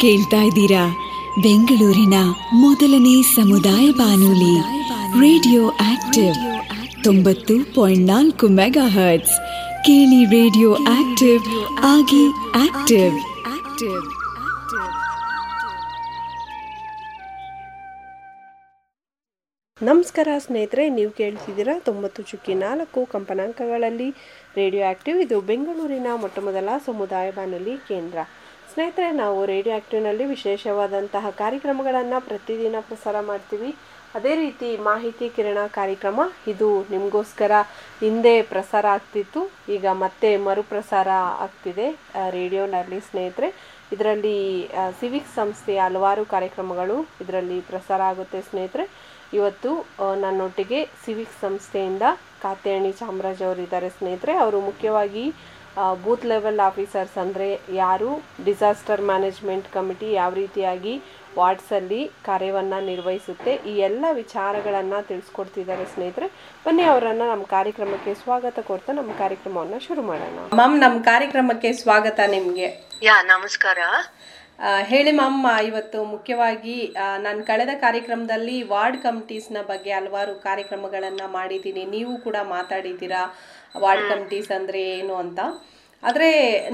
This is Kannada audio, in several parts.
ಕೇಳ್ತಾ ಇದ್ದೀರಾ? ಬೆಂಗಳೂರಿನ ಮೊದಲನೇ ಸಮುದಾಯ ಬಾನುಲಿ, ರೇಡಿಯೋ ಆಕ್ಟಿವ್, ತೊಂಬತ್ತು ಪಾಯಿಂಟ್ ನಾಲ್ಕು ಮೆಗಾ ಹರ್ಟ್ಸ್ ಕೇಳಿ ರೇಡಿಯೋ ಆಕ್ಟಿವ್, ಆಗಿ ಆಕ್ಟಿವ್ ಆಕ್ಟಿವ್. ನಮಸ್ಕಾರ ಸ್ನೇಹಿತರೆ, ನೀವು ಕೇಳ್ತಿದ್ದೀರಾ ತೊಂಬತ್ತು ಚುಕ್ಕಿ ನಾಲ್ಕು ಕಂಪನಾಂಕಗಳಲ್ಲಿ ರೇಡಿಯೋ ಆಕ್ಟಿವ್. ಇದು ಬೆಂಗಳೂರಿನ ಮೊಟ್ಟಮೊದಲ ಸಮುದಾಯ ಬಾನುಲಿ ಕೇಂದ್ರ. ಸ್ನೇಹಿತರೆ, ನಾವು ರೇಡಿಯೋ ಆ್ಯಕ್ಟಿವ್ನಲ್ಲಿ ವಿಶೇಷವಾದಂತಹ ಕಾರ್ಯಕ್ರಮಗಳನ್ನು ಪ್ರತಿದಿನ ಪ್ರಸಾರ ಮಾಡ್ತೀವಿ. ಅದೇ ರೀತಿ ಮಾಹಿತಿ ಕಿರಣ ಕಾರ್ಯಕ್ರಮ ಇದು ನಿಮಗೋಸ್ಕರ ಹಿಂದೆ ಪ್ರಸಾರ ಆಗ್ತಿತ್ತು. ಈಗ ಮತ್ತೆ ಮರುಪ್ರಸಾರ ಆಗ್ತಿದೆ ರೇಡಿಯೋನಲ್ಲಿ ಸ್ನೇಹಿತರೆ. ಇದರಲ್ಲಿ ಸಿವಿಕ್ ಸಂಸ್ಥೆಯ ಹಲವಾರು ಕಾರ್ಯಕ್ರಮಗಳು ಇದರಲ್ಲಿ ಪ್ರಸಾರ ಆಗುತ್ತೆ ಸ್ನೇಹಿತರೆ. ಇವತ್ತು ನನ್ನೊಟ್ಟಿಗೆ ಸಿವಿಕ್ ಸಂಸ್ಥೆಯಿಂದ ಕಾತ್ಯಾಣಿ ಚಾಮರಾಜ್ ಅವರಿದ್ದಾರೆ ಸ್ನೇಹಿತರೆ. ಅವರು ಮುಖ್ಯವಾಗಿ ಬೂತ್ ಲೆವೆಲ್ ಆಫೀಸರ್ಸ್ ಅಂದರೆ ಯಾರು? ಡಿಸಾಸ್ಟರ್ ಮ್ಯಾನೇಜ್ಮೆಂಟ್ ಕಮಿಟಿ ಯಾವ ರೀತಿಯಾಗಿ ವಾರ್ಡ್ಸಲ್ಲಿ ಕಾರ್ಯವನ್ನು ನಿರ್ವಹಿಸುತ್ತೆ? ಈ ಎಲ್ಲ ವಿಚಾರಗಳನ್ನು ತಿಳಿಸ್ಕೊಡ್ತಿದ್ದಾರೆ ಸ್ನೇಹಿತರೆ. ಬನ್ನಿ ಅವರನ್ನು ನಮ್ಮ ಕಾರ್ಯಕ್ರಮಕ್ಕೆ ಸ್ವಾಗತ ಕೊಡ್ತಾ ನಮ್ಮ ಕಾರ್ಯಕ್ರಮವನ್ನು ಶುರು ಮಾಡೋಣ. ಮ್ಯಾಮ್ ನಮ್ಮ ಕಾರ್ಯಕ್ರಮಕ್ಕೆ ಸ್ವಾಗತ ನಿಮಗೆ. ಯಾ ನಮಸ್ಕಾರ. ಹೇಳಿ ಮ್ಯಾಮ್ ಇವತ್ತು ಮುಖ್ಯವಾಗಿ ನಾನು ಕಳೆದ ಕಾರ್ಯಕ್ರಮದಲ್ಲಿ ವಾರ್ಡ್ ಕಮಿಟೀಸ್ನ ಬಗ್ಗೆ ಹಲವಾರು ಕಾರ್ಯಕ್ರಮಗಳನ್ನು ಮಾಡಿದ್ದೀನಿ. ನೀವು ಕೂಡ ಮಾತಾಡಿದ್ದೀರಾ? ವಾರ್ಡ್ ಕಮಿಟೀಸ್ ಅಂದ್ರೆ ಏನು ಅಂತ. ಆದ್ರೆ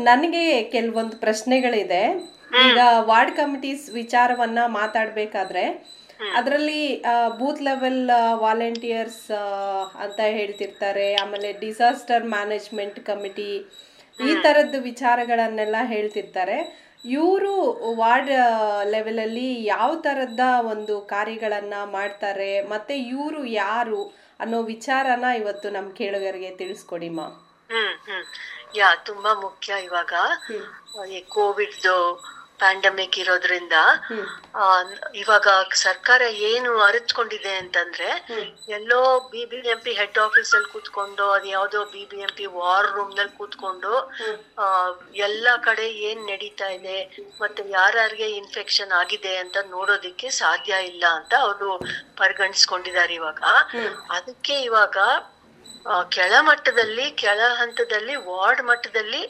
ನನಗೆ ಕೆಲವೊಂದು ಪ್ರಶ್ನೆಗಳಿದೆ. ಈಗ ವಾರ್ಡ್ ಕಮಿಟೀಸ್ ವಿಚಾರವನ್ನ ಮಾತಾಡ್ಬೇಕಾದ್ರೆ ಅದರಲ್ಲಿ ಬೂತ್ ಲೆವೆಲ್ ವಾಲಂಟಿಯರ್ಸ್ ಅಂತ ಹೇಳ್ತಿರ್ತಾರೆ. ಆಮೇಲೆ ಡಿಸಾಸ್ಟರ್ ಮ್ಯಾನೇಜ್ಮೆಂಟ್ ಕಮಿಟಿ ಈ ತರದ್ದು ವಿಚಾರಗಳನ್ನೆಲ್ಲ ಹೇಳ್ತಿರ್ತಾರೆ. ಇವರು ವಾರ್ಡ್ ಲೆವೆಲಲ್ಲಿ ಯಾವ ಥರದ ಒಂದು ಕಾರ್ಯಗಳನ್ನು ಮಾಡ್ತಾರೆ ಮತ್ತೆ ಇವರು ಯಾರು ಅನ್ನೋ ವಿಚಾರನ ಇವತ್ತು ನಮ್ಮ ಕೇಳುಗರಿಗೆ ತಿಳಿಸ್ಕೊಡಿ ಮಾ. ಹ್ಮ್ ಹ್ಮ್. ಯಾ ತುಂಬಾ ಮುಖ್ಯ ಇವಾಗ. ಈ ಕೋವಿಡ್ ಪ್ಯಾಂಡಮಿಕ್ ಇರೋದ್ರಿಂದ ಆ, ಇವಾಗ ಸರ್ಕಾರ ಏನು ಅರಿತ್ಕೊಂಡಿದೆ ಅಂತಂದ್ರೆ ಎಲ್ಲೋ B B M P head office ಅಲ್ಲಿ ಕೂತ್ಕೊಂಡು ಅದ್ ಯಾವ್ದೋ B B M P war ರೂಮ್ನಲ್ಲಿ ಕೂತ್ಕೊಂಡು ಆ, ಎಲ್ಲಾ ಕಡೆ ಏನ್ ನಡೀತಾ ಇದೆ ಮತ್ತೆ ಯಾರ್ಯಾರಿಗೆ ಇನ್ಫೆಕ್ಷನ್ ಆಗಿದೆ ಅಂತ ನೋಡೋದಿಕ್ಕೆ ಸಾಧ್ಯ ಇಲ್ಲ ಅಂತ ಅವರು ಪರಿಗಣಿಸ್ಕೊಂಡಿದ್ದಾರೆ ಇವಾಗ. ಅದಕ್ಕೆ ಇವಾಗ ಕೆಳ ಮಟ್ಟದಲ್ಲಿ ಕೆಳ ಹಂತದಲ್ಲಿ ವಾರ್ಡ್ ಮಟ್ಟದಲ್ಲಿ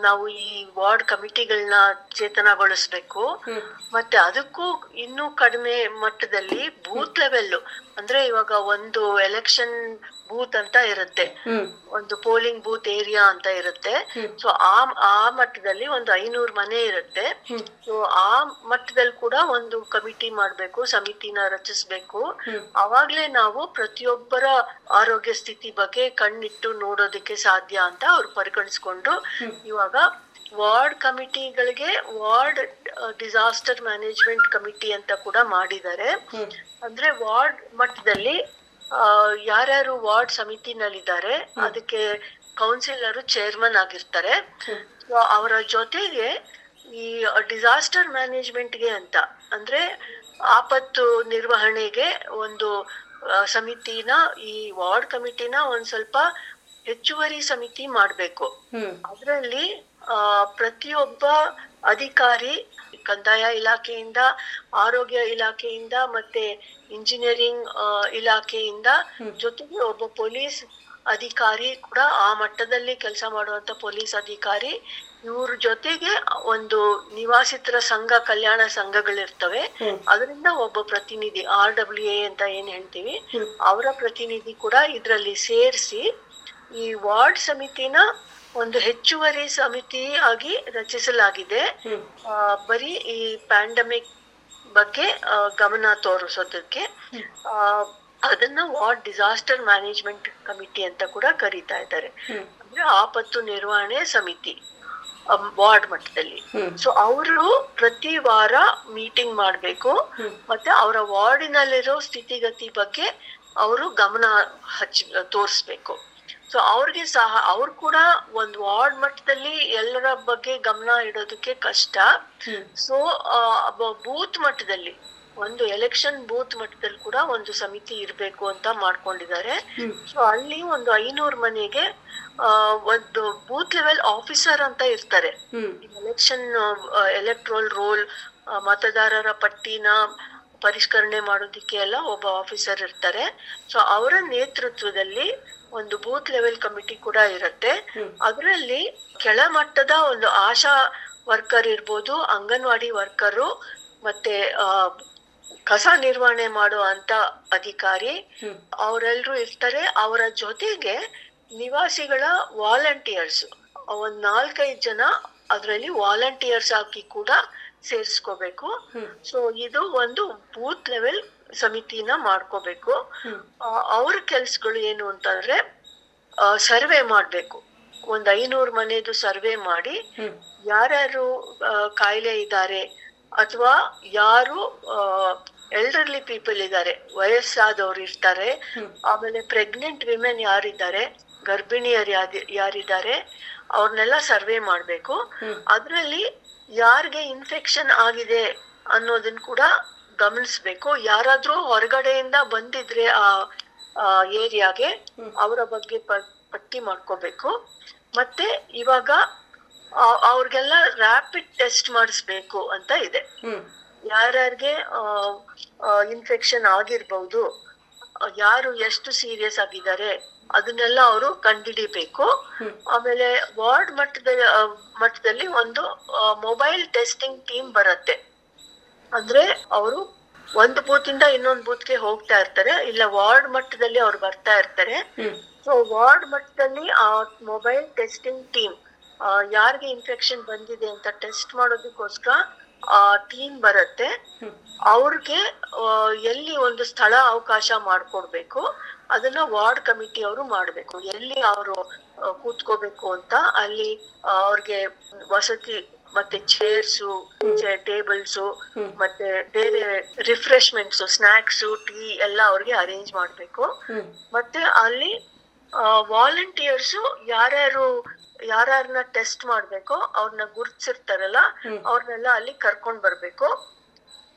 ನಾವು ಈ ವಾರ್ಡ್ ಕಮಿಟಿಗಳನ್ನ ಚೇತನಗೊಳಿಸ್ಬೇಕು. ಮತ್ತೆ ಅದಕ್ಕೂ ಇನ್ನೂ ಕಡಿಮೆ ಮಟ್ಟದಲ್ಲಿ ಬೂತ್ ಲೆವೆಲ್ ಅಂದ್ರೆ ಇವಾಗ ಒಂದು ಎಲೆಕ್ಷನ್ ಬೂತ್ ಅಂತ ಇರುತ್ತೆ. ಒಂದು ಪೋಲಿಂಗ್ ಬೂತ್ ಏರಿಯಾ ಅಂತ ಇರುತ್ತೆ. ಸೊ ಆ ಆ ಮಟ್ಟದಲ್ಲಿ ಒಂದು ಐನೂರು ಮನೆ ಇರುತ್ತೆ. ಸೊ ಆ ಮಟ್ಟದಲ್ಲಿ ಕೂಡ ಒಂದು ಕಮಿಟಿ ಮಾಡ್ಬೇಕು ಸಮಿತಿನ ರಚಿಸ್ಬೇಕು. ಅವಾಗ್ಲೇ ನಾವು ಪ್ರತಿಯೊಬ್ಬರ ಆರೋಗ್ಯ ಸ್ಥಿತಿ ಬಗ್ಗೆ ಕಣ್ಣಿಟ್ಟು ನೋಡೋದಕ್ಕೆ ಸಾಧ್ಯ ಅಂತ ಅವ್ರು ಪರಿಗಣಿಸ್ಕೊಂಡು ಇವಾಗ ವಾರ್ಡ್ ಕಮಿಟಿಗಳಿಗೆ ವಾರ್ಡ್ ಡಿಸಾಸ್ಟರ್ ಮ್ಯಾನೇಜ್ಮೆಂಟ್ ಕಮಿಟಿ ಅಂತ ಕೂಡ ಮಾಡಿದ್ದಾರೆ. ಅಂದ್ರೆ ವಾರ್ಡ್ ಮಟ್ಟದಲ್ಲಿ ಯಾರ್ಯಾರು ವಾರ್ಡ್ ಸಮಿತಿನಲ್ಲಿದ್ದಾರೆ ಅದಕ್ಕೆ ಕೌನ್ಸಿಲರ್ ಚೇರ್ಮನ್ ಆಗಿರ್ತಾರೆ. ಅವರ ಜೊತೆಗೆ ಈ ಡಿಸಾಸ್ಟರ್ ಮ್ಯಾನೇಜ್ಮೆಂಟ್ಗೆ ಅಂತ ಅಂದ್ರೆ ಆಪತ್ತು ನಿರ್ವಹಣೆಗೆ ಒಂದು ಸಮಿತಿನ ಈ ವಾರ್ಡ್ ಕಮಿಟಿನ ಒಂದ್ ಸ್ವಲ್ಪ ಹೆಚ್ಚುವರಿ ಸಮಿತಿ ಮಾಡ್ಬೇಕು. ಅದರಲ್ಲಿ ಪ್ರತಿಯೊಬ್ಬ ಅಧಿಕಾರಿ ಕಂದಾಯ ಇಲಾಖೆಯಿಂದ ಆರೋಗ್ಯ ಇಲಾಖೆಯಿಂದ ಮತ್ತೆ ಇಂಜಿನಿಯರಿಂಗ್ ಇಲಾಖೆಯಿಂದ ಜೊತೆಗೆ ಒಬ್ಬ ಪೊಲೀಸ್ ಅಧಿಕಾರಿ ಕೂಡ ಆ ಮಟ್ಟದಲ್ಲಿ ಕೆಲಸ ಮಾಡುವಂತ ಪೊಲೀಸ್ ಅಧಿಕಾರಿ ಇವ್ರ ಜೊತೆಗೆ ಒಂದು ನಿವಾಸಿತರ ಸಂಘ ಕಲ್ಯಾಣ ಸಂಘಗಳಿರ್ತವೆ. ಅದರಿಂದ ಒಬ್ಬ ಪ್ರತಿನಿಧಿ ಆರ್ ಡಬ್ಲ್ಯೂ ಎ ಅಂತ ಏನ್ ಹೇಳ್ತೀವಿ ಅವರ ಪ್ರತಿನಿಧಿ ಕೂಡ ಇದರಲ್ಲಿ ಸೇರಿಸಿ ಈ ವಾರ್ಡ್ ಸಮಿತಿನ ಒಂದು ಹೆಚ್ಚುವರಿ ಸಮಿತಿ ಆಗಿ ರಚಿಸಲಾಗಿದೆ. ಬರೀ ಈ ಪ್ಯಾಂಡಮಿಕ್ ಬಗ್ಗೆ ಗಮನ ತೋರಿಸೋದಕ್ಕೆ. ಅದನ್ನ ವಾರ್ಡ್ ಡಿಸಾಸ್ಟರ್ ಮ್ಯಾನೇಜ್ಮೆಂಟ್ ಕಮಿಟಿ ಅಂತ ಕೂಡ ಕರೀತಾ ಇದ್ದಾರೆ. ಅಂದ್ರೆ ಆಪತ್ತು ನಿರ್ವಹಣೆ ಸಮಿತಿ. ವಾರ್ಡ್ ಮಟ್ಟದಲ್ಲಿ. ಸೊ ಅವರು ಪ್ರತಿ ವಾರ ಮೀಟಿಂಗ್ ಮಾಡಬೇಕು. ಮತ್ತೆ ಅವರ ವಾರ್ಡಿನಲ್ಲಿರೋ ಸ್ಥಿತಿಗತಿ ಬಗ್ಗೆ ಅವರು ಗಮನ ಹಚ್ಚ ತೋರಿಸ್ಬೇಕು. ಸೊ ಅವ್ರಿಗೆ ಸಹ ಅವ್ರು ಕೂಡ ಒಂದು ವಾರ್ಡ್ ಮಟ್ಟದಲ್ಲಿ ಎಲ್ಲರ ಬಗ್ಗೆ ಗಮನ ಇಡೋದಕ್ಕೆ ಕಷ್ಟ. ಸೊ ಬೂತ್ ಮಟ್ಟದಲ್ಲಿ ಒಂದು ಎಲೆಕ್ಷನ್ ಬೂತ್ ಮಟ್ಟದಲ್ಲಿ ಕೂಡ ಒಂದು ಸಮಿತಿ ಇರಬೇಕು ಅಂತ ಮಾಡ್ಕೊಂಡಿದ್ದಾರೆ. ಸೊ ಅಲ್ಲಿ ಒಂದು ಐನೂರು ಮನೆಗೆ ಒಂದು ಬೂತ್ ಲೆವೆಲ್ ಆಫೀಸರ್ ಅಂತ ಇರ್ತಾರೆ. ಎಲೆಕ್ಷನ್ ಎಲೆಕ್ಟ್ರೋಲ್ ರೋಲ್ ಮತದಾರರ ಪಟ್ಟಿನ ಪರಿಷ್ಕರಣೆ ಮಾಡೋದಿಕ್ಕೆ ಎಲ್ಲ ಒಬ್ಬ ಆಫೀಸರ್ ಇರ್ತಾರೆ. ಸೊ ಅವರ ನೇತೃತ್ವದಲ್ಲಿ ಒಂದು ಬೂತ್ ಲೆವೆಲ್ ಕಮಿಟಿ ಕೂಡ ಇರುತ್ತೆ. ಅದರಲ್ಲಿ ಕೆಳಮಟ್ಟದ ಒಂದು ಆಶಾ ವರ್ಕರ್ ಇರ್ಬೋದು ಅಂಗನವಾಡಿ ವರ್ಕರು ಮತ್ತೆ ಆ, ಕಸ ನಿರ್ವಹಣೆ ಮಾಡುವಂತ ಅಧಿಕಾರಿ ಅವರೆಲ್ಲರೂ ಇರ್ತಾರೆ. ಅವರ ಜೊತೆಗೆ ನಿವಾಸಿಗಳ ವಾಲಂಟಿಯರ್ಸ್ ಒಂದ್ ನಾಲ್ಕೈದು ಜನ ಅದರಲ್ಲಿ ವಾಲಂಟಿಯರ್ಸ್ ಆಗಿ ಕೂಡ ಸೇರಿಸ್ಕೋಬೇಕು. ಸೊ ಇದು ಒಂದು ಬೂತ್ ಲೆವೆಲ್ ಸಮಿತಿನ ಮಾಡ್ಕೋಬೇಕು. ಅವ್ರ ಕೆಲ್ಸಗಳು ಏನು ಅಂತಂದ್ರೆ ಸರ್ವೆ ಮಾಡ್ಬೇಕು. ಒಂದ್ ಐನೂರು ಮನೆದು ಸರ್ವೆ ಮಾಡಿ, ಯಾರ್ಯಾರು ಕಾಯಿಲೆ ಇದ್ದಾರೆ ಅಥವಾ ಯಾರು ಎಲ್ಡರ್ಲಿ ಪೀಪಲ್ ಇದ್ದಾರೆ ವಯಸ್ಸಾದವ್ರು ಇರ್ತಾರೆ ಆಮೇಲೆ ಪ್ರೆಗ್ನೆಂಟ್ ವಿಮೆನ್ ಯಾರಿದ್ದಾರೆ ಗರ್ಭಿಣಿಯರ್ ಯಾರಿದ್ದಾರೆ ಅವ್ರನ್ನೆಲ್ಲ ಸರ್ವೆ ಮಾಡ್ಬೇಕು. ಅದ್ರಲ್ಲಿ ಯಾರಿಗೆ ಇನ್ಫೆಕ್ಷನ್ ಆಗಿದೆ ಅನ್ನೋದನ್ನ ಕೂಡ ಗಮನಿಸ್ಬೇಕು. ಯಾರಾದ್ರೂ ಹೊರಗಡೆಯಿಂದ ಬಂದಿದ್ರೆ ಆ ಏರಿಯಾಗೆ ಅವರ ಬಗ್ಗೆ ಪಟ್ಟಿ ಮಾಡ್ಕೋಬೇಕು. ಮತ್ತೆ ಇವಾಗ ಅವ್ರಿಗೆಲ್ಲ ರ್ಯಾಪಿಡ್ ಟೆಸ್ಟ್ ಮಾಡಿಸ್ಬೇಕು ಅಂತ ಇದೆ. ಯಾರ್ಯಾರಿಗೆ ಇನ್ಫೆಕ್ಷನ್ ಆಗಿರ್ಬಹುದು ಯಾರು ಎಷ್ಟು ಸೀರಿಯಸ್ ಆಗಿದ್ದಾರೆ ಅದನ್ನೆಲ್ಲ ಅವರು ಕಂಡುಹಿಡಿಬೇಕು. ಆಮೇಲೆ ವಾರ್ಡ್ ಮಟ್ಟದ ಮಟ್ಟದಲ್ಲಿ ಒಂದು ಮೊಬೈಲ್ ಟೆಸ್ಟಿಂಗ್ ಟೀಮ್ ಬರುತ್ತೆ. ಅಂದ್ರೆ ಅವರು ಒಂದು ಬೂತ್ ಇಂದ ಇನ್ನೊಂದು ಬೂತ್ಗೆ ಹೋಗ್ತಾ ಇರ್ತಾರೆ ಇಲ್ಲ ವಾರ್ಡ್ ಮಟ್ಟದಲ್ಲಿ ಅವ್ರು ಬರ್ತಾ ಇರ್ತಾರೆ. ಸೊ ವಾರ್ಡ್ ಮಟ್ಟದಲ್ಲಿ ಆ ಮೊಬೈಲ್ ಟೆಸ್ಟಿಂಗ್ ಟೀಮ್ ಯಾರಿಗೆ ಇನ್ಫೆಕ್ಷನ್ ಬಂದಿದೆ ಅಂತ ಟೆಸ್ಟ್ ಮಾಡೋದಕ್ಕೋಸ್ಕರ ಆ ಟೀಮ್ ಬರುತ್ತೆ. ಅವ್ರಿಗೆ ಎಲ್ಲಿ ಒಂದು ಸ್ಥಳ ಅವಕಾಶ ಮಾಡ್ಕೊಡ್ಬೇಕು ಅದನ್ನ ವಾರ್ಡ್ ಕಮಿಟಿ ಅವರು ಮಾಡ್ಬೇಕು. ಎಲ್ಲಿ ಅವರು ಕೂತ್ಕೋಬೇಕು ಅಂತ ಅಲ್ಲಿ ಅವ್ರಿಗೆ ವಸತಿ ಮತ್ತೆ ಚೇರ್ಸು ಟೇಬಲ್ಸು ಮತ್ತೆ ಬೇರೆ ರಿಫ್ರೆಶ್ಮೆಂಟ್ಸ್ ಸ್ನಾಕ್ಸ್ ಟೀ ಎಲ್ಲ ಅವ್ರಿಗೆ ಅರೇಂಜ್ ಮಾಡ್ಬೇಕು. ಮತ್ತೆ ಅಲ್ಲಿ ವಾಲಂಟಿಯರ್ಸ್ ಯಾರ್ಯಾರು ಯಾರ್ಯಾರನ್ನ ಟೆಸ್ಟ್ ಮಾಡ್ಬೇಕು ಅವ್ರನ್ನ ಗುರ್ತಿಸಿರ್ತಾರಲ್ಲ ಅವ್ರನ್ನೆಲ್ಲ ಅಲ್ಲಿ ಕರ್ಕೊಂಡ್ ಬರ್ಬೇಕು.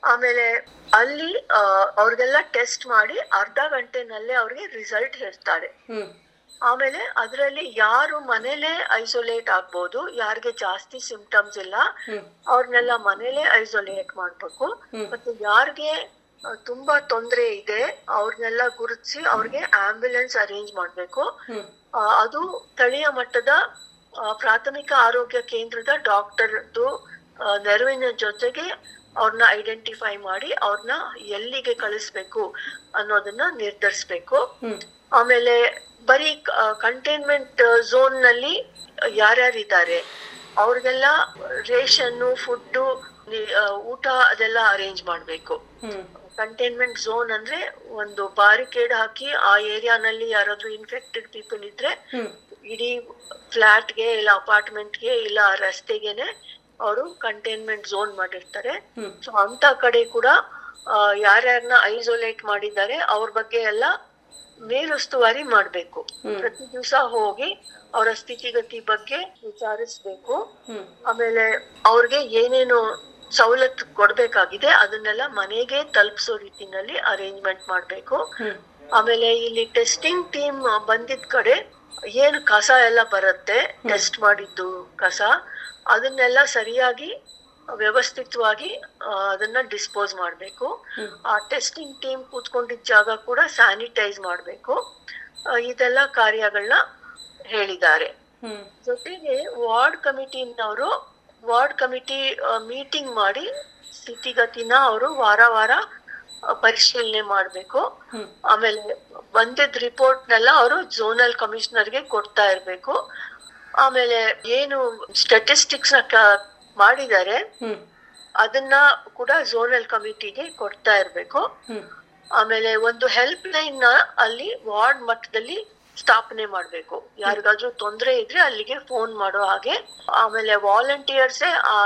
ಆಮೇಲೆ ಅಲ್ಲಿ ಅವ್ರಿಗೆಲ್ಲ ಟೆಸ್ಟ್ ಮಾಡಿ ಅರ್ಧ ಗಂಟೆನಲ್ಲೇ ಅವ್ರಿಗೆ ರಿಸಲ್ಟ್ ಹೇಳ್ತಾರೆ. ಆಮೇಲೆ ಅದರಲ್ಲಿ ಯಾರು ಮನೇಲೆ ಐಸೋಲೇಟ್ ಆಗ್ಬೋದು ಯಾರಿಗೆ ಜಾಸ್ತಿ ಸಿಂಪ್ಟಮ್ಸ್ ಇಲ್ಲ ಅವ್ರನ್ನೆಲ್ಲ ಮನೇಲೆ ಐಸೋಲೇಟ್ ಮಾಡ್ಬೇಕು. ಮತ್ತೆ ಯಾರಿಗೆ ತುಂಬಾ ತೊಂದರೆ ಇದೆ. ಅವ್ರನ್ನೆಲ್ಲ ಗುರುತಿಸಿ ಅವ್ರಿಗೆ ಆಂಬ್ಯುಲೆನ್ಸ್ ಅರೇಂಜ್ ಮಾಡ್ಬೇಕು. ಅದು ಸ್ಥಳೀಯ ಮಟ್ಟದ ಪ್ರಾಥಮಿಕ ಆರೋಗ್ಯ ಕೇಂದ್ರದ ಡಾಕ್ಟರ್ದು ನೆರವಿನ ಜೊತೆಗೆ ಅವ್ರನ್ನ ಐಡೆಂಟಿಫೈ ಮಾಡಿ ಅವ್ರನ್ನ ಎಲ್ಲಿಗೆ ಕಳಿಸ್ಬೇಕು ಅನ್ನೋದನ್ನ ನಿರ್ಧರಿಸ್ಬೇಕು. ಆಮೇಲೆ ಬರೀ ಕಂಟೈನ್ಮೆಂಟ್ ಝೋನ್ನಲ್ಲಿ ಯಾರ್ಯಾರಿದ್ದಾರೆ ಅವ್ರಿಗೆಲ್ಲ ರೇಷನ್ನು ಫುಡ್ಡು ಊಟ ಅದೆಲ್ಲ ಅರೇಂಜ್ ಮಾಡ್ಬೇಕು. ಕಂಟೈನ್ಮೆಂಟ್ ಝೋನ್ ಅಂದ್ರೆ ಒಂದು ಬಾರಿಕೇಡ್ ಹಾಕಿ ಆ ಏರಿಯಾನಲ್ಲಿ ಯಾರಾದ್ರೂ ಇನ್ಫೆಕ್ಟೆಡ್ ಪೀಪಲ್ ಇದ್ರೆ ಇಡೀ ಫ್ಲಾಟ್ಗೆ ಇಲ್ಲ ಅಪಾರ್ಟ್ಮೆಂಟ್ಗೆ ಇಲ್ಲ ರಸ್ತೆಗೆನೆ ಅವರು ಕಂಟೈನ್ಮೆಂಟ್ ಝೋನ್ ಮಾಡಿರ್ತಾರೆ. ಸೊ ಅಂತ ಕಡೆ ಕೂಡ ಯಾರ್ಯಾರನ್ನ ಐಸೋಲೇಟ್ ಮಾಡಿದ್ದಾರೆ ಅವ್ರ ಬಗ್ಗೆ ಎಲ್ಲ ಮೇಲುಸ್ತುವಾರಿ ಮಾಡ್ಬೇಕು. ಪ್ರತಿ ದಿವಸ ಹೋಗಿ ಅವರ ಸ್ಥಿತಿಗತಿ ಬಗ್ಗೆ ವಿಚಾರಿಸ್ಬೇಕು. ಆಮೇಲೆ ಅವ್ರಿಗೆ ಏನೇನು ಸವಲತ್ತು ಕೊಡ್ಬೇಕಾಗಿದೆ. ಅದನ್ನೆಲ್ಲ ಮನೆಗೆ ತಲುಪಿಸೋ ರೀತಿನಲ್ಲಿ ಅರೇಂಜ್ಮೆಂಟ್ ಮಾಡ್ಬೇಕು. ಆಮೇಲೆ ಇಲ್ಲಿ ಟೆಸ್ಟಿಂಗ್ ಟೀಮ್ ಬಂದಿದ್ ಕಡೆ ಏನು ಕಸ ಎಲ್ಲ ಬರುತ್ತೆ ಟೆಸ್ಟ್ ಮಾಡಿದ್ದು ಕಸ ಅದನ್ನೆಲ್ಲ ಸರಿಯಾಗಿ ವ್ಯವಸ್ಥಿತವಾಗಿ ಅದನ್ನ ಡಿಸ್ಪೋಸ್ ಮಾಡ್ಬೇಕು. ಆ ಟೆಸ್ಟಿಂಗ್ ಟೀಮ್ ಕೂತ್ಕೊಂಡಿದ್ದ ಜಾಗ ಕೂಡ ಸ್ಯಾನಿಟೈಸ್ ಮಾಡ್ಬೇಕು. ಇದೆಲ್ಲ ಕಾರ್ಯಗಳನ್ನ ಹೇಳಿದ್ದಾರೆ. ಜೊತೆಗೆ ವಾರ್ಡ್ ಕಮಿಟಿನವರು ವಾರ್ಡ್ ಕಮಿಟಿ ಮೀಟಿಂಗ್ ಮಾಡಿ ಸ್ಥಿತಿಗತಿನ ಅವರು ವಾರ ವಾರ ಪರಿಶೀಲನೆ ಮಾಡ್ಬೇಕು. ಆಮೇಲೆ ಬಂದಿದ್ ರಿಪೋರ್ಟ್ನೆಲ್ಲ ಅವರು ಝೋನಲ್ ಕಮಿಷನರ್ಗೆ ಕೊಡ್ತಾ ಇರ್ಬೇಕು. ಆಮೇಲೆ ಏನು ಸ್ಟಾಟಿಸ್ಟಿಕ್ಸ್ನ ಮಾಡಿದ್ದಾರೆ ಅದನ್ನ ಕೂಡ ಝೋನಲ್ ಕಮಿಟಿಗೆ ಕೊಡ್ತಾ ಇರ್ಬೇಕು. ಆಮೇಲೆ ಒಂದು ಹೆಲ್ಪ್ ಲೈನ್ನ ಅಲ್ಲಿ ವಾರ್ಡ್ ಮಟ್ಟದಲ್ಲಿ ಸ್ಥಾಪನೆ ಮಾಡ್ಬೇಕು. ಯಾರಿಗಾದ್ರೂ ತೊಂದರೆ ಇದ್ರೆ ಅಲ್ಲಿಗೆ ಫೋನ್ ಮಾಡೋ ಹಾಗೆ. ಆಮೇಲೆ ವಾಲಂಟಿಯರ್ಸ್ ಆ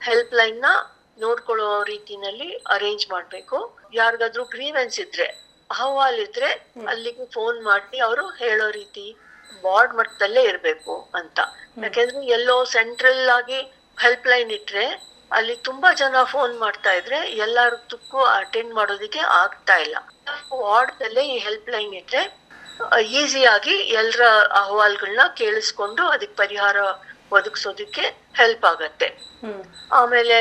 ಹೆಲ್ಪ್ ಲೈನ್ನ ನೋಡ್ಕೊಳ್ಳೋ ರೀತಿನಲ್ಲಿ ಅರೇಂಜ್ ಮಾಡ್ಬೇಕು. ಯಾರಿಗಾದ್ರೂ ಗ್ರೀವೆನ್ಸ್ ಇದ್ರೆ ಅಹವಾಲ್ ಇದ್ರೆ ಅಲ್ಲಿಗೆ ಫೋನ್ ಮಾಡಿ ಅವರು ಹೇಳೋ ರೀತಿ ವಾರ್ಡ್ ಮಟ್ಟದಲ್ಲೇ ಇರ್ಬೇಕು ಅಂತ. ಯಾಕೆಂದ್ರೆ ಎಲ್ಲೋ ಸೆಂಟ್ರಲ್ ಆಗಿ ಹೆಲ್ಪ್ ಲೈನ್ ಇಟ್ರೆ ಅಲ್ಲಿ ತುಂಬಾ ಜನ ಫೋನ್ ಮಾಡ್ತಾ ಇದ್ರೆ ಎಲ್ಲದಕ್ಕೂ ಅಟೆಂಡ್ ಮಾಡೋದಕ್ಕೆ ಆಗ್ತಾ ಇಲ್ಲ. ವಾರ್ಡ್ ದಲ್ಲೇ ಈ ಹೆಲ್ಪ್ ಲೈನ್ ಇಟ್ರೆ ಈಸಿಯಾಗಿ ಎಲ್ಲರ ಅಹವಾಲ್ಗಳನ್ನ ಕೇಳಿಸ್ಕೊಂಡು ಅದಕ್ಕೆ ಪರಿಹಾರ ಒದಗಿಸೋದಕ್ಕೆ ಹೆಲ್ಪ್ ಆಗತ್ತೆ. ಆಮೇಲೆ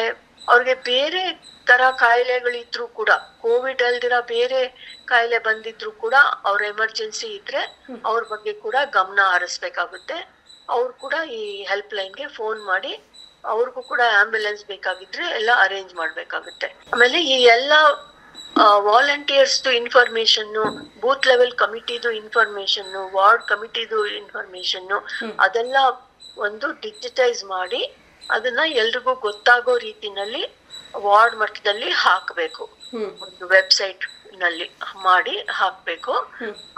ಅವ್ರಿಗೆ ಬೇರೆ ತರ ಕಾಯಿಲೆಗಳಿದ್ರು ಕೂಡ ಕೋವಿಡ್ ಅಲ್ದಿರ ಬೇರೆ ಕಾಯಿಲೆ ಬಂದಿದ್ರು ಕೂಡ ಅವ್ರ ಎಮರ್ಜೆನ್ಸಿ ಇದ್ರೆ ಅವ್ರ ಬಗ್ಗೆ ಕೂಡ ಗಮನ ಹರಿಸ್ಬೇಕಾಗುತ್ತೆ. ಅವ್ರು ಕೂಡ ಈ ಹೆಲ್ಪ್ ಲೈನ್ಗೆ ಫೋನ್ ಮಾಡಿ ಅವ್ರಿಗೂ ಕೂಡ ಆಂಬ್ಯುಲೆನ್ಸ್ ಬೇಕಾಗಿದ್ರೆ ಎಲ್ಲ ಅರೇಂಜ್ ಮಾಡ್ಬೇಕಾಗುತ್ತೆ. ಆಮೇಲೆ ಈ ಎಲ್ಲ ವಾಲಂಟಿಯರ್ಸ್ ಇನ್ಫಾರ್ಮೇಶನ್ ಬೂತ್ ಲೆವೆಲ್ ಕಮಿಟಿದು ಇನ್ಫಾರ್ಮೇಶನ್ ವಾರ್ಡ್ ಕಮಿಟಿದು ಇನ್ಫಾರ್ಮೇಶನ್ ಅದೆಲ್ಲ ಒಂದು ಡಿಜಿಟೈಸ್ ಮಾಡಿ ಅದನ್ನ ಎಲ್ರಿಗೂ ಗೊತ್ತಾಗೋ ರೀತಿನಲ್ಲಿ ವಾರ್ಡ್ ಮಟ್ಟದಲ್ಲಿ ಹಾಕಬೇಕು. ಒಂದು ವೆಬ್ಸೈಟ್ನಲ್ಲಿ ಮಾಡಿ ಹಾಕ್ಬೇಕು.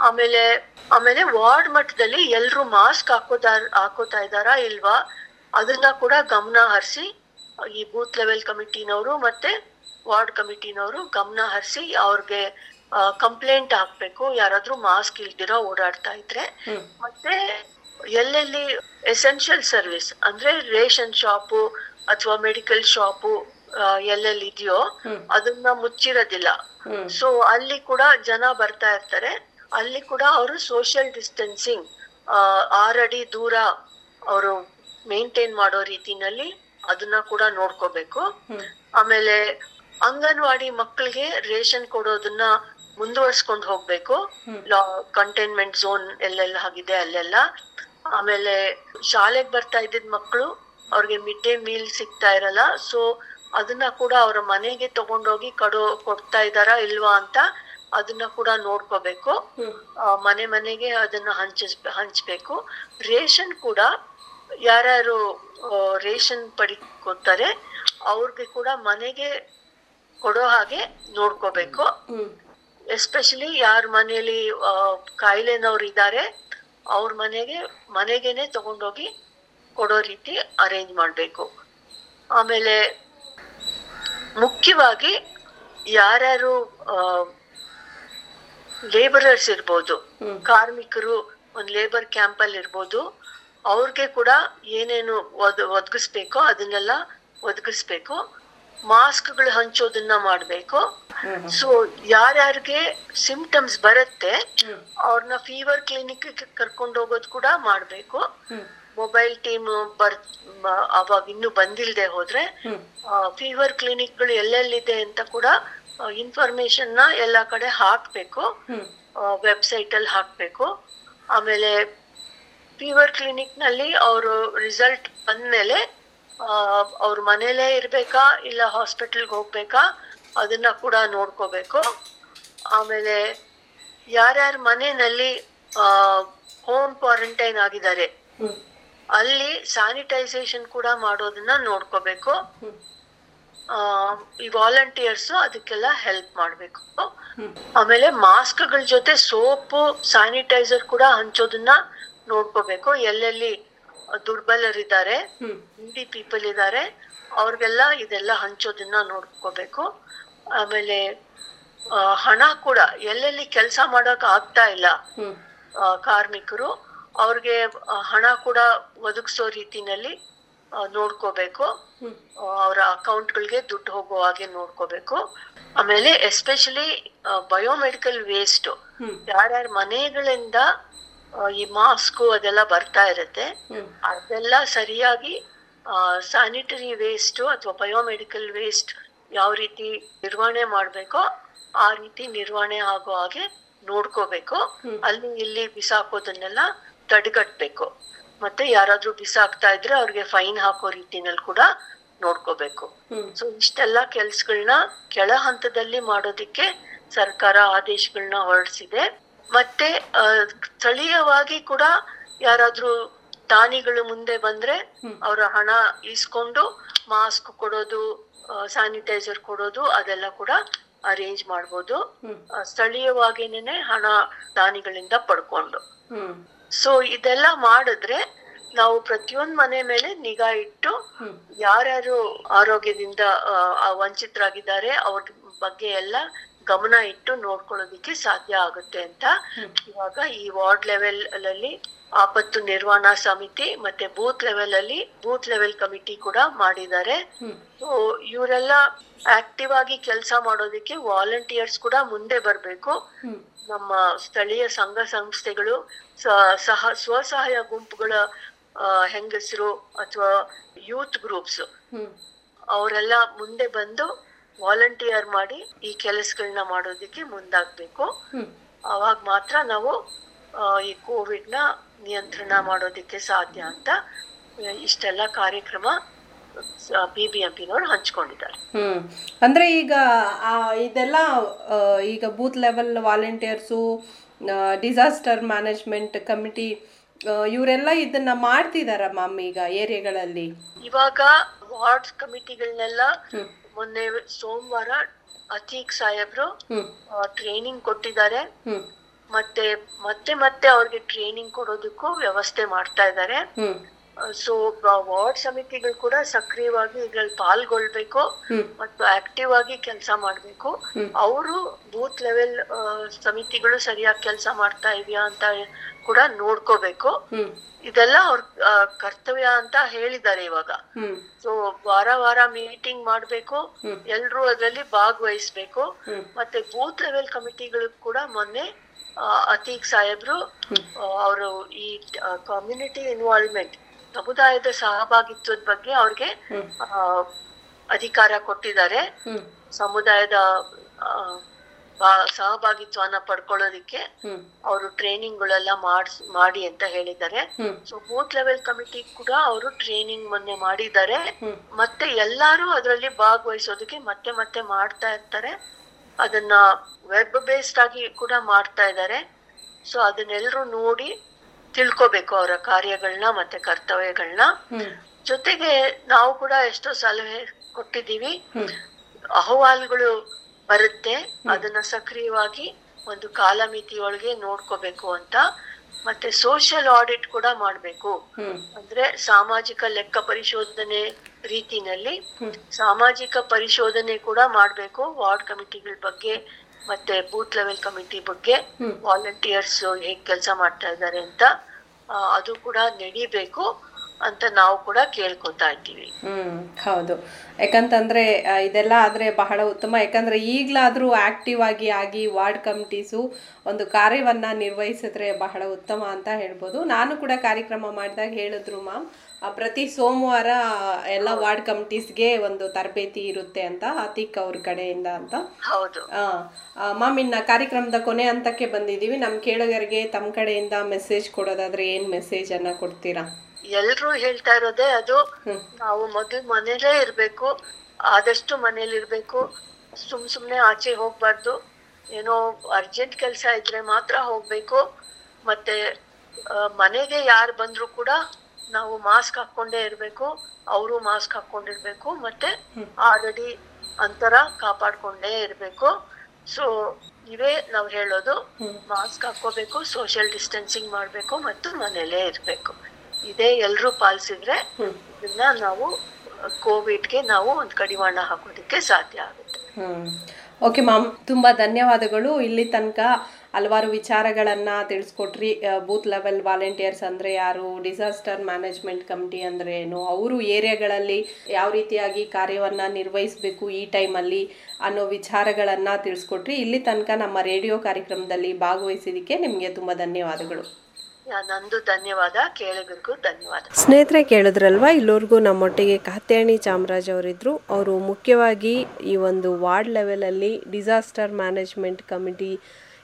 ಆಮೇಲೆ ಆಮೇಲೆ ವಾರ್ಡ್ ಮಟ್ಟದಲ್ಲಿ ಎಲ್ರು ಮಾಸ್ಕ್ ಹಾಕೋತಾ ಹಾಕೋತಾ ಇದಾರಾ ಇಲ್ವಾ ಅದನ್ನ ಕೂಡ ಗಮನ ಹರಿಸಿ ಈ ಬೂತ್ ಲೆವೆಲ್ ಕಮಿಟಿನವರು ಮತ್ತೆ ವಾರ್ಡ್ ಕಮಿಟಿನವರು ಗಮನ ಹರಿಸಿ ಅವ್ರಿಗೆ ಕಂಪ್ಲೇಂಟ್ ಹಾಕ್ಬೇಕು ಯಾರಾದ್ರೂ ಮಾಸ್ಕ್ ಇಲ್ದಿರೋ ಓಡಾಡ್ತಾ ಇದ್ರೆ. ಮತ್ತೆ ಎಲ್ಲೆಲ್ಲಿ ಎಸೆನ್ಷಿಯಲ್ ಸರ್ವಿಸ್ ಅಂದ್ರೆ ರೇಷನ್ ಶಾಪು ಅಥವಾ ಮೆಡಿಕಲ್ ಶಾಪು ಎಲ್ಲೆಲ್ಲಿ ಇದೆಯೋ ಅದನ್ನ ಮುಚ್ಚಿರೋದಿಲ್ಲ. ಸೊ ಅಲ್ಲಿ ಕೂಡ ಜನ ಬರ್ತಾ ಇರ್ತಾರೆ. ಅಲ್ಲಿ ಕೂಡ ಅವರು ಸೋಷಿಯಲ್ ಡಿಸ್ಟೆನ್ಸಿಂಗ್ ಆರಡಿ ದೂರ ಅವರು ಮೇಂಟೈನ್ ಮಾಡೋ ರೀತಿನಲ್ಲಿ ಅದನ್ನ ಕೂಡ ನೋಡ್ಕೋಬೇಕು. ಆಮೇಲೆ ಅಂಗನವಾಡಿ ಮಕ್ಕಳಿಗೆ ರೇಷನ್ ಕೊಡೋದನ್ನ ಮುಂದುವರ್ಸ್ಕೊಂಡು ಹೋಗ್ಬೇಕು. ಕಂಟೈನ್ಮೆಂಟ್ ಝೋನ್ ಎಲ್ಲೆಲ್ಲ ಆಗಿದೆ ಅಲ್ಲೆಲ್ಲ. ಆಮೇಲೆ ಶಾಲೆಗೆ ಬರ್ತಾ ಇದ್ದಿದ್ ಮಕ್ಕಳು ಅವ್ರಿಗೆ ಮಿಡ್ ಡೇ ಮೀಲ್ ಸಿಗ್ತಾ ಇರಲ್ಲ. ಸೊ ಅದನ್ನ ಕೂಡ ಅವರ ಮನೆಗೆ ತಗೊಂಡೋಗಿ ಕಡೋ ಕೊಡ್ತಾ ಇದಾರಾ ಇಲ್ವಾ ಅಂತ ಅದನ್ನ ಕೂಡ ನೋಡ್ಕೋಬೇಕು. ಮನೆ ಮನೆಗೆ ಅದನ್ನ ಹಂಚಿಸ್ ಹಂಚ್ಬೇಕು. ರೇಷನ್ ಕೂಡ ಯಾರ್ಯಾರು ರೇಷನ್ ಪಡಿಕೊತಾರೆ ಅವ್ರಿಗೆ ಕೂಡ ಮನೆಗೆ ಕೊಡೋ ಹಾಗೆ ನೋಡ್ಕೋಬೇಕು. ಎಸ್ಪೆಷಲಿ ಯಾರ ಮನೆಯಲ್ಲಿ ಕಾಯಿಲೆನವ್ರು ಇದ್ದಾರೆ ಅವ್ರ ಮನೆಗೆ ಮನೆಗೇನೆ ತಗೊಂಡೋಗಿ ಕೊಡೋ ರೀತಿ ಅರೇಂಜ್ ಮಾಡ್ಬೇಕು. ಆಮೇಲೆ ಮುಖ್ಯವಾಗಿ ಯಾರ್ಯಾರು ಲೇಬರರ್ಸ್ ಇರ್ಬೋದು. ಕಾರ್ಮಿಕರು ಒಂದು ಲೇಬರ್ ಕ್ಯಾಂಪ್ ಅಲ್ಲಿ ಇರ್ಬೋದು ಅವ್ರಿಗೆ ಕೂಡ ಏನೇನು ಒದ್ ಒದಗಿಸ್ಬೇಕೋ ಅದನ್ನೆಲ್ಲ ಒದಗಿಸ್ಬೇಕು. ಮಾಸ್ಕ್ಗಳು ಹಂಚೋದನ್ನ ಮಾಡ್ಬೇಕು. ಸೊ ಯಾರ್ಯಾರಿಗೆ ಸಿಂಪ್ಟಮ್ಸ್ ಬರುತ್ತೆ ಅವ್ರನ್ನ ಫೀವರ್ ಕ್ಲಿನಿಕ್ ಕರ್ಕೊಂಡು ಹೋಗೋದು ಕೂಡ ಮಾಡ್ಬೇಕು. ಮೊಬೈಲ್ ಟೀಮ್ ಬರ್ ಅವಾಗ ಇನ್ನು ಬಂದಿಲ್ದೆ ಹೋದ್ರೆ ಫೀವರ್ ಫೀವರ್ ಕ್ಲಿನಿಕ್ಗಳು ಎಲ್ಲೆಲ್ಲಿದೆ ಅಂತ ಕೂಡ ಇನ್ಫಾರ್ಮೇಶನ್ನ ಎಲ್ಲಾ ಕಡೆ ಹಾಕ್ಬೇಕು. ವೆಬ್ಸೈಟ್ ಅಲ್ಲಿ ಹಾಕ್ಬೇಕು. ಆಮೇಲೆ ಫೀವರ್ ಕ್ಲಿನಿಕ್ನಲ್ಲಿ ಅವರು ರಿಸಲ್ಟ್ ಬಂದ್ಮೇಲೆ ಅವ್ರ ಮನೇಲೇ ಇರ್ಬೇಕಾ ಇಲ್ಲ ಹಾಸ್ಪಿಟಲ್ಗೆ ಹೋಗ್ಬೇಕಾ? ಅದನ್ನ ಕೂಡ ನೋಡ್ಕೋಬೇಕು. ಆಮೇಲೆ ಯಾರ್ಯಾರ ಮನೆಯಲ್ಲಿ ಹೋಮ್ ಕ್ವಾರಂಟೈನ್ ಆಗಿದ್ದಾರೆ ಅಲ್ಲಿ ಸ್ಯಾನಿಟೈಸೇಷನ್ ಕೂಡ ಮಾಡೋದನ್ನ ನೋಡ್ಕೋಬೇಕು. ಈ ವಾಲಂಟಿಯರ್ಸ್ ಅದಕ್ಕೆಲ್ಲ ಹೆಲ್ಪ್ ಮಾಡ್ಬೇಕು. ಆಮೇಲೆ ಮಾಸ್ಕ್ಗಳ ಜೊತೆ ಸೋಪು ಸ್ಯಾನಿಟೈಸರ್ ಕೂಡ ಹಂಚೋದನ್ನ ನೋಡ್ಕೋಬೇಕು. ಎಲ್ಲೆಲ್ಲಿ ದುರ್ಬಲರಿದ್ದಾರೆ. ಹಿಂದಿ ಪೀಪಲ್ ಇದ್ದಾರೆ. ಅವ್ರಿಗೆಲ್ಲ ಇದೆಲ್ಲ ಹಂಚೋದನ್ನ ನೋಡ್ಕೋಬೇಕು. ಆಮೇಲೆ ಹಣ ಕೂಡ ಎಲ್ಲೆಲ್ಲಿ ಕೆಲಸ ಮಾಡಕ್ ಆಗ್ತಾ ಇಲ್ಲ ಕಾರ್ಮಿಕರು ಅವ್ರಿಗೆ ಹಣ ಕೂಡ ಒದಗಿಸೋ ರೀತಿನಲ್ಲಿ ನೋಡ್ಕೋಬೇಕು. ಅವರ ಅಕೌಂಟ್ಗಳಿಗೆ ದುಡ್ಡು ಹೋಗೋ ಹಾಗೆ ನೋಡ್ಕೋಬೇಕು. ಆಮೇಲೆ ಎಸ್ಪೆಷಲಿ ಬಯೋಮೆಡಿಕಲ್ ವೇಸ್ಟ್ ಯಾರ್ಯಾರ ಮನೆಗಳಿಂದ ಈ ಮಾಸ್ಕ್ ಅದೆಲ್ಲ ಬರ್ತಾ ಇರುತ್ತೆ. ಅದೆಲ್ಲ ಸರಿಯಾಗಿ ಸ್ಯಾನಿಟರಿ ವೇಸ್ಟ್ ಅಥವಾ ಬಯೋಮೆಡಿಕಲ್ ವೇಸ್ಟ್ ಯಾವ ರೀತಿ ನಿರ್ವಹಣೆ ಮಾಡ್ಬೇಕೋ ಆ ರೀತಿ ನಿರ್ವಹಣೆ ಆಗೋ ಹಾಗೆ ನೋಡ್ಕೋಬೇಕು. ಅಲ್ಲಿ ಇಲ್ಲಿ ಬಿಸಾಕೋದನ್ನೆಲ್ಲ ತಡೆಗಟ್ಬೇಕು. ಮತ್ತೆ ಯಾರಾದ್ರೂ ಬಿಸಾಕ್ತಾ ಇದ್ರೆ ಅವ್ರಿಗೆ ಫೈನ್ ಹಾಕೋ ರೀತಿನಲ್ಲಿ ಕೂಡ ನೋಡ್ಕೋಬೇಕು. ಸೊ ಇಷ್ಟೆಲ್ಲ ಕೆಲ್ಸಗಳನ್ನ ಕೆಳ ಹಂತದಲ್ಲಿ ಮಾಡೋದಿಕ್ಕೆ ಸರ್ಕಾರ ಆದೇಶಗಳನ್ನ ಹೊರಡಿಸಿದೆ. ಮತ್ತೆ ಸ್ಥಳೀಯವಾಗಿ ಕೂಡ ಯಾರಾದ್ರೂ ದಾನಿಗಳು ಮುಂದೆ ಬಂದ್ರೆ. ಅವರ ಹಣ ಇಸ್ಕೊಂಡು ಮಾಸ್ಕ್ ಕೊಡೋದು ಸ್ಯಾನಿಟೈಸರ್ ಕೊಡೋದು ಅದೆಲ್ಲ ಕೂಡ ಅರೇಂಜ್ ಮಾಡ್ಬೋದು. ಸ್ಥಳೀಯವಾಗಿನೇ ಹಣ ದಾನಿಗಳಿಂದ ಪಡ್ಕೊಂಡು. ಸೊ ಇದೆಲ್ಲ ಮಾಡಿದ್ರೆ ನಾವು ಪ್ರತಿಯೊಂದ್ ಮನೆ ಮೇಲೆ ನಿಗಾ ಇಟ್ಟು ಯಾರ್ಯಾರು ಆರೋಗ್ಯದಿಂದ ವಂಚಿತರಾಗಿದ್ದಾರೆ ಅವ್ರ ಬಗ್ಗೆ ಎಲ್ಲ ಗಮನ ಇಟ್ಟು ನೋಡ್ಕೊಳ್ಳೋದಿಕ್ಕೆ ಸಾಧ್ಯ ಆಗುತ್ತೆ ಅಂತ. ಇವಾಗ ಈ ವಾರ್ಡ್ ಲೆವೆಲ್ ಅಲ್ಲಿ ಆಪತ್ತು ನಿರ್ವಹಣಾ ಸಮಿತಿ ಮತ್ತೆ ಬೂತ್ ಲೆವೆಲ್ ಅಲ್ಲಿ ಬೂತ್ ಲೆವೆಲ್ ಕಮಿಟಿ ಕೂಡ ಮಾಡಿದ್ದಾರೆ. ಇವರೆಲ್ಲ ಆಕ್ಟಿವ್ ಆಗಿ ಕೆಲಸ ಮಾಡೋದಕ್ಕೆ ವಾಲಂಟಿಯರ್ಸ್ ಕೂಡ ಮುಂದೆ ಬರ್ಬೇಕು. ನಮ್ಮ ಸ್ಥಳೀಯ ಸಂಘ ಸಂಸ್ಥೆಗಳು ಸಹ ಸ್ವಸಹಾಯ ಗುಂಪುಗಳ ಹೆಂಗಸರು ಅಥವಾ ಯೂತ್ ಗ್ರೂಪ್ಸ್ ಅವರೆಲ್ಲ ಮುಂದೆ ಬಂದು ವಾಲಂಟಿಯರ್ ಮಾಡಿ ಈ ಕೆಲಸಗಳನ್ನ ಮಾಡೋದಕ್ಕೆ ಮುಂದಾಗ್ಬೇಕು. ಅವಾಗ ಮಾತ್ರ ನಾವು ಈ ಕೋವಿಡ್ನ ನಿಯಂತ್ರಣ ಮಾಡೋದಕ್ಕೆ ಸಾಧ್ಯ ಅಂತ ಇಷ್ಟೆಲ್ಲ ಕಾರ್ಯಕ್ರಮ ಬಿ ಬಿ ಎಂ ಪಿನವ್ರು ಹಂಚ್ಕೊಂಡಿದ್ದಾರೆ. ಹ್ಮ್. ಅಂದ್ರೆ ಈಗ ಇದೆಲ್ಲ ಈಗ booth level volunteers disaster management committee ಇವರೆಲ್ಲ ಇದನ್ನ ಮಾಡ್ತಿದಾರ ಮ್ಯಾಮ್ ಈಗ ಏರಿಯಾಗಳಲ್ಲಿ? ಇವಾಗ ವಾರ್ಡ್ಸ್ ಕಮಿಟಿಗಳನ್ನೆಲ್ಲ ಮೊನ್ನೆ ಸೋಮವಾರ ಅತೀಕ್ ಸಾಹೇಬ್ರು ಟ್ರೈನಿಂಗ್ ಕೊಟ್ಟಿದ್ದಾರೆ. ಮತ್ತೆ ಮತ್ತೆ ಮತ್ತೆ ಅವ್ರಿಗೆ ಟ್ರೈನಿಂಗ್ ಕೊಡೋದಕ್ಕೂ ವ್ಯವಸ್ಥೆ ಮಾಡ್ತಾ ಇದ್ದಾರೆ. ಸೊ ವಾರ್ಡ್ ಸಮಿತಿಗಳು ಕೂಡ ಸಕ್ರಿಯವಾಗಿ ಇದ್ರಲ್ಲಿ ಪಾಲ್ಗೊಳ್ಬೇಕು. ಮತ್ತು ಆಕ್ಟಿವ್ ಆಗಿ ಕೆಲಸ ಮಾಡ್ಬೇಕು. ಅವರು ಬೂತ್ ಲೆವೆಲ್ ಸಮಿತಿಗಳು ಸರಿಯಾಗಿ ಕೆಲಸ ಮಾಡ್ತಾ ಇದೆಯಾ ಅಂತ ಕೂಡ ನೋಡ್ಕೋಬೇಕು. ಇದೆಲ್ಲ ಅವ್ರ ಕರ್ತವ್ಯ ಅಂತ ಹೇಳಿದ್ದಾರೆ ಇವಾಗ. ಸೊ ವಾರ ವಾರ ಮೀಟಿಂಗ್ ಮಾಡ್ಬೇಕು. ಎಲ್ರು ಅದರಲ್ಲಿ ಭಾಗವಹಿಸ್ಬೇಕು. ಮತ್ತೆ ಬೂತ್ ಲೆವೆಲ್ ಕಮಿಟಿಗಳು ಕೂಡ ಮೊನ್ನೆ ಅತೀಕ್ ಸಾಹೇಬ್ರು ಅವರು ಈ ಕಮ್ಯುನಿಟಿ ಇನ್ವಾಲ್ವ್ಮೆಂಟ್ ಸಮುದಾಯದ ಸಹಭಾಗಿತ್ವದ ಬಗ್ಗೆ ಅವ್ರಿಗೆ ಅಧಿಕಾರ ಕೊಟ್ಟಿದ್ದಾರೆ. ಸಮುದಾಯದ ಸಹಭಾಗಿತ್ವನ ಪಡ್ಕೊಳ್ಳೋದಿಕ್ಕೆ ಅವರು ಟ್ರೈನಿಂಗ್ಗಳೆಲ್ಲ ಮಾಡಿಸ್ ಮಾಡಿ ಅಂತ ಹೇಳಿದ್ದಾರೆ. ಸೊ ಬೂತ್ ಲೆವೆಲ್ ಕಮಿಟಿ ಕೂಡ ಅವರು ಟ್ರೈನಿಂಗ್ ಮೊನ್ನೆ ಮಾಡಿದ್ದಾರೆ. ಮತ್ತೆ ಎಲ್ಲಾರು ಅದರಲ್ಲಿ ಭಾಗವಹಿಸೋದಕ್ಕೆ ಮತ್ತೆ ಮತ್ತೆ ಮಾಡ್ತಾ ಇರ್ತಾರೆ. ಅದನ್ನ ವೆಬ್ ಬೇಸ್ಡ್ ಆಗಿ ಕೂಡ ಮಾಡ್ತಾ ಇದ್ದಾರೆ. ಸೊ ಅದನ್ನೆಲ್ಲರೂ ನೋಡಿ ತಿಳ್ಕೊಬೇಕು ಅವರ ಕಾರ್ಯಗಳನ್ನ ಮತ್ತೆ ಕರ್ತವ್ಯಗಳನ್ನ ಜೊತೆಗೆ ನಾವು ಕೂಡ ಎಷ್ಟೋ ಸಲಹೆ ಕೊಟ್ಟಿದ್ದೀವಿ. ಅಹವಾಲುಗಳು ಬರುತ್ತೆ. ಅದನ್ನ ಸಕ್ರಿಯವಾಗಿ ಒಂದು ಕಾಲಮಿತಿಯೊಳಗೆ ನೋಡ್ಕೋಬೇಕು ಅಂತ. ಮತ್ತೆ ಸೋಷಿಯಲ್ ಆಡಿಟ್ ಕೂಡ ಮಾಡ್ಬೇಕು. ಅಂದ್ರೆ ಸಾಮಾಜಿಕ ಲೆಕ್ಕ ಪರಿಶೋಧನೆ ರೀತಿನಲ್ಲಿ ಸಾಮಾಜಿಕ ಪರಿಶೋಧನೆ ಕೂಡ ಮಾಡ್ಬೇಕು. ವಾರ್ಡ್ ಕಮಿಟಿಗಳ ಬಗ್ಗೆ ಮತ್ತೆ ಬೂತ್ ಲೆವೆಲ್ ಕಮಿಟಿ ಬಗ್ಗೆ ವಾಲಂಟಿಯರ್ಸ್ ಹೇಗ್ ಕೆಲಸ ಮಾಡ್ತಾ ಇದ್ದಾರೆ ಅಂತ ಅದು ಕೂಡ ನಡಿಬೇಕು ಅಂತ ನಾವು ಕೂಡ ಕೇಳ್ಕೊತಾ ಇದ್ದೀವಿ. ಹ್ಮ್ ಹೌದು. ಯಾಕಂತಂದ್ರೆ ಇದೆಲ್ಲ ಆದ್ರೆ ಬಹಳ ಉತ್ತಮ. ಯಾಕಂದ್ರೆ ಈಗಲಾದ್ರೂ ಆಕ್ಟಿವ್ ಆಗಿ ಆಗಿ ವಾರ್ಡ್ ಕಮಿಟೀಸು ಒಂದು ಕಾರ್ಯವನ್ನ ನಿರ್ವಹಿಸಿದ್ರೆ ಬಹಳ ಉತ್ತಮ ಅಂತ ಹೇಳ್ಬೋದು. ನಾನು ಕೂಡ ಕಾರ್ಯಕ್ರಮ ಮಾಡಿದಾಗ ಹೇಳಿದ್ರು ಮ್ಯಾಮ್ ಪ್ರತಿ ಸೋಮವಾರ ಎಲ್ಲ ವಾರ್ಡ್ ಕಮಿಟೀಸ್ಗೆ ಒಂದು ತರಬೇತಿ ಇರುತ್ತೆ ಅಂತ ಆತಿಕ್ ಅವ್ರ ಕಡೆಯಿಂದ ಅಂತ. ಹೌದು. ಮ್ಯಾಮ್ ಇನ್ನ ಕಾರ್ಯಕ್ರಮದ ಕೊನೆ ಹಂತಕ್ಕೆ ಬಂದಿದ್ದೀವಿ. ನಮ್ಮ ಕೇಳುಗರಿಗೆ ತಮ್ಮ ಕಡೆಯಿಂದ ಮೆಸೇಜ್ ಕೊಡೋದಾದ್ರೆ ಏನ್ ಮೆಸೇಜ್ ಅನ್ನ ಕೊಡ್ತೀರಾ? ಎಲ್ಲರೂ ಹೇಳ್ತಾ ಇರೋದೇ ಅದು. ನಾವು ಮೊದಲು ಮನೇಲೇ ಇರ್ಬೇಕು. ಆದಷ್ಟು ಮನೇಲಿ ಇರ್ಬೇಕು. ಸುಮ್ ಸುಮ್ನೆ ಆಚೆ ಹೋಗ್ಬಾರ್ದು. ಏನೋ ಅರ್ಜೆಂಟ್ ಕೆಲಸ ಇದ್ರೆ ಮಾತ್ರ ಹೋಗ್ಬೇಕು. ಮತ್ತೆ ಮನೆಗೆ ಯಾರು ಬಂದ್ರು ಕೂಡ ನಾವು ಮಾಸ್ಕ್ ಹಾಕೊಂಡೇ ಇರಬೇಕು ಅವರು ಮಾಸ್ಕ್ ಹಾಕೊಂಡಿರ್ಬೇಕು ಮತ್ತೆ ಆಲ್ರೆಡಿ ಅಂತರ ಕಾಪಾಡ್ಕೊಂಡೇ ಇರಬೇಕು. ಸೊ ಇವೇ ನಾವು ಹೇಳೋದು ಮಾಸ್ಕ್ ಹಾಕೋಬೇಕು ಸೋಷಿಯಲ್ ಡಿಸ್ಟೆನ್ಸಿಂಗ್ ಮಾಡ್ಬೇಕು ಮತ್ತು ಮನೇಲೇ ಇರ್ಬೇಕು. ಇದೇ ಎಲ್ಲರೂ ಪಾಲಿಸಿದ್ರೆ ಇದನ್ನ ನಾವು ಕೋವಿಡ್ಗೆ ನಾವು ಒಂದು ಕಡಿವಾಣ ಹಾಕೋದಕ್ಕೆ ಸಾಧ್ಯ ಆಗುತ್ತೆ. ಓಕೆ ಮ್ಯಾಮ್ ತುಂಬಾ ಧನ್ಯವಾದಗಳು. ಇಲ್ಲಿ ತನಕ ಹಲವಾರು ವಿಚಾರಗಳನ್ನು ತಿಳಿಸ್ಕೊಟ್ರಿ. ಬೂತ್ ಲೆವೆಲ್ ವಾಲಂಟಿಯರ್ಸ್ ಅಂದ್ರೆ ಯಾರು? ಡಿಸಾಸ್ಟರ್ ಮ್ಯಾನೇಜ್ಮೆಂಟ್ ಕಮಿಟಿ ಅಂದ್ರೆ ಏನು? ಅವರು ಏರಿಯಾಗಳಲ್ಲಿ ಯಾವ ರೀತಿಯಾಗಿ ಕಾರ್ಯವನ್ನ ನಿರ್ವಹಿಸಬೇಕು ಈ ಟೈಮಲ್ಲಿ ಅನ್ನೋ ವಿಚಾರಗಳನ್ನ ತಿಳಿಸ್ಕೊಟ್ರಿ. ಇಲ್ಲಿ ತನಕ ನಮ್ಮ ರೇಡಿಯೋ ಕಾರ್ಯಕ್ರಮದಲ್ಲಿ ಭಾಗವಹಿಸಿದ್ದಕ್ಕೆ ನಿಮಗೆ ತುಂಬಾ ಧನ್ಯವಾದಗಳು. ಯಾ, ನಂದು ಧನ್ಯವಾದ. ಕೇಳಿಗರಿಗೂ ಧನ್ಯವಾದ. ಸ್ನೇಹಿತರೆ ಕೇಳಿದ್ರಲ್ವಾ ಇಲ್ಲೋರ್ಗೂ ನಮ್ಮೊಟ್ಟಿಗೆ ಕಾತ್ಯಾಣಿ ಚಾಮರಾಜ್ ಅವರಿದ್ದರು ಅವರು ಮುಖ್ಯವಾಗಿ ಈ ಒಂದು ವಾರ್ಡ್ ಲೆವೆಲಲ್ಲಿ ಡಿಸಾಸ್ಟರ್ ಮ್ಯಾನೇಜ್ಮೆಂಟ್ ಕಮಿಟಿ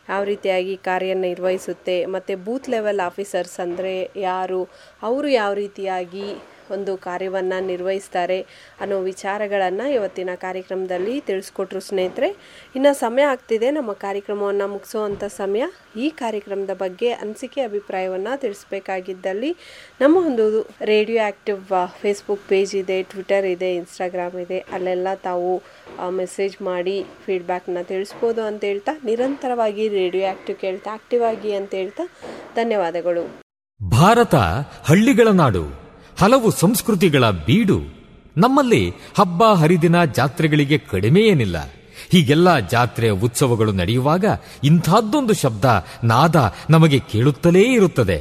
ಯಾವ ರೀತಿಯಾಗಿ ಕಾರ್ಯನಿರ್ವಹಿಸುತ್ತೆ ಮತ್ತು ಬೂತ್ ಲೆವೆಲ್ ಆಫೀಸರ್ಸ್ ಅಂದರೆ ಯಾರು ಅವರು ಯಾವ ರೀತಿಯಾಗಿ ಒಂದು ಕಾರ್ಯವನ್ನು ನಿರ್ವಹಿಸ್ತಾರೆ ಅನ್ನೋ ವಿಚಾರಗಳನ್ನು ಇವತ್ತಿನ ಕಾರ್ಯಕ್ರಮದಲ್ಲಿ ತಿಳಿಸ್ಕೊಟ್ರು ಸ್ನೇಹಿತರೆ. ಇನ್ನು ಸಮಯ ಆಗ್ತಿದೆ, ನಮ್ಮ ಕಾರ್ಯಕ್ರಮವನ್ನು ಮುಗಿಸುವಂಥ ಸಮಯ. ಈ ಕಾರ್ಯಕ್ರಮದ ಬಗ್ಗೆ ಅನಿಸಿಕೆ ಅಭಿಪ್ರಾಯವನ್ನು ತಿಳಿಸ್ಬೇಕಾಗಿದ್ದಲ್ಲಿ ನಮ್ಮ ಒಂದು ರೇಡಿಯೋ ಆ್ಯಕ್ಟಿವ್ ಫೇಸ್ಬುಕ್ ಪೇಜ್ ಇದೆ, ಟ್ವಿಟರ್ ಇದೆ, ಇನ್ಸ್ಟಾಗ್ರಾಮ್ ಇದೆ, ಅಲ್ಲೆಲ್ಲ ತಾವು ಮೆಸೇಜ್ ಮಾಡಿ ಫೀಡ್ಬ್ಯಾಕ್ನ ತಿಳಿಸ್ಬೋದು ಅಂತ ಹೇಳ್ತಾ, ನಿರಂತರವಾಗಿ ರೇಡಿಯೋ ಆ್ಯಕ್ಟಿವ್ ಕೇಳ್ತಾ, ಆಕ್ಟಿವ್ ಆಗಿ ಅಂತ ಹೇಳ್ತಾ ಧನ್ಯವಾದಗಳು. ಭಾರತ ಹಳ್ಳಿಗಳ ನಾಡು. ಹಲವು ಸಂಸ್ಕೃತಿಗಳ ಬೀಡು ನಮ್ಮಲ್ಲಿ ಹಬ್ಬ ಹರಿದಿನ ಜಾತ್ರೆಗಳಿಗೆ ಕಡಿಮೆ ಏನಿಲ್ಲ. ಹೀಗೆಲ್ಲ ಜಾತ್ರೆ ಉತ್ಸವಗಳು ನಡೆಯುವಾಗ ಇಂಥದ್ದೊಂದು ಶಬ್ದ ನಾದ ನಮಗೆ ಕೇಳುತ್ತಲೇ ಇರುತ್ತದೆ.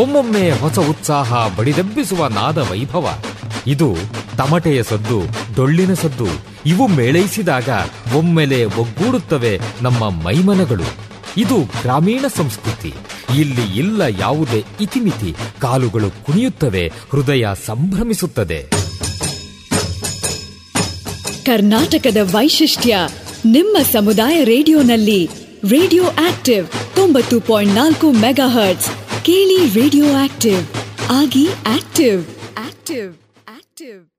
ಒಮ್ಮೊಮ್ಮೆ ಹೊಸ ಉತ್ಸಾಹ ಬಡಿದೆಬ್ಬಿಸುವ ನಾದ ವೈಭವ. ಇದು ತಮಟೆಯ ಸದ್ದು, ಡೊಳ್ಳಿನ ಸದ್ದು, ಇವು ಮೇಳೈಸಿದಾಗ ಒಮ್ಮೆಲೆ ಒಗ್ಗೂಡುತ್ತವೆ ನಮ್ಮ ಮೈಮನಗಳು. ಇದು ಗ್ರಾಮೀಣ ಸಂಸ್ಕೃತಿ. ಇಲ್ಲಿ ಇಲ್ಲ ಯಾವುದೇ ಇತಿಮಿತಿ. ಕಾಲುಗಳು ಕುಣಿಯುತ್ತವೆ, ಹೃದಯ ಸಂಭ್ರಮಿಸುತ್ತದೆ. ಕರ್ನಾಟಕದ ವೈಶಿಷ್ಟ್ಯ, ನಿಮ್ಮ ಸಮುದಾಯ ರೇಡಿಯೋನಲ್ಲಿ ರೇಡಿಯೋ ಆಕ್ಟಿವ್ ತೊಂಬತ್ತು ಪಾಯಿಂಟ್ ನಾಲ್ಕು ಮೆಗಾ ಹರ್ಟ್ಸ್ ಕೇಳಿ ರೇಡಿಯೋ ಆಕ್ಟಿವ್. ಆಗಿ ಆಕ್ಟಿವ್. ಆಕ್ಟಿವ್. ಆಕ್ಟಿವ್.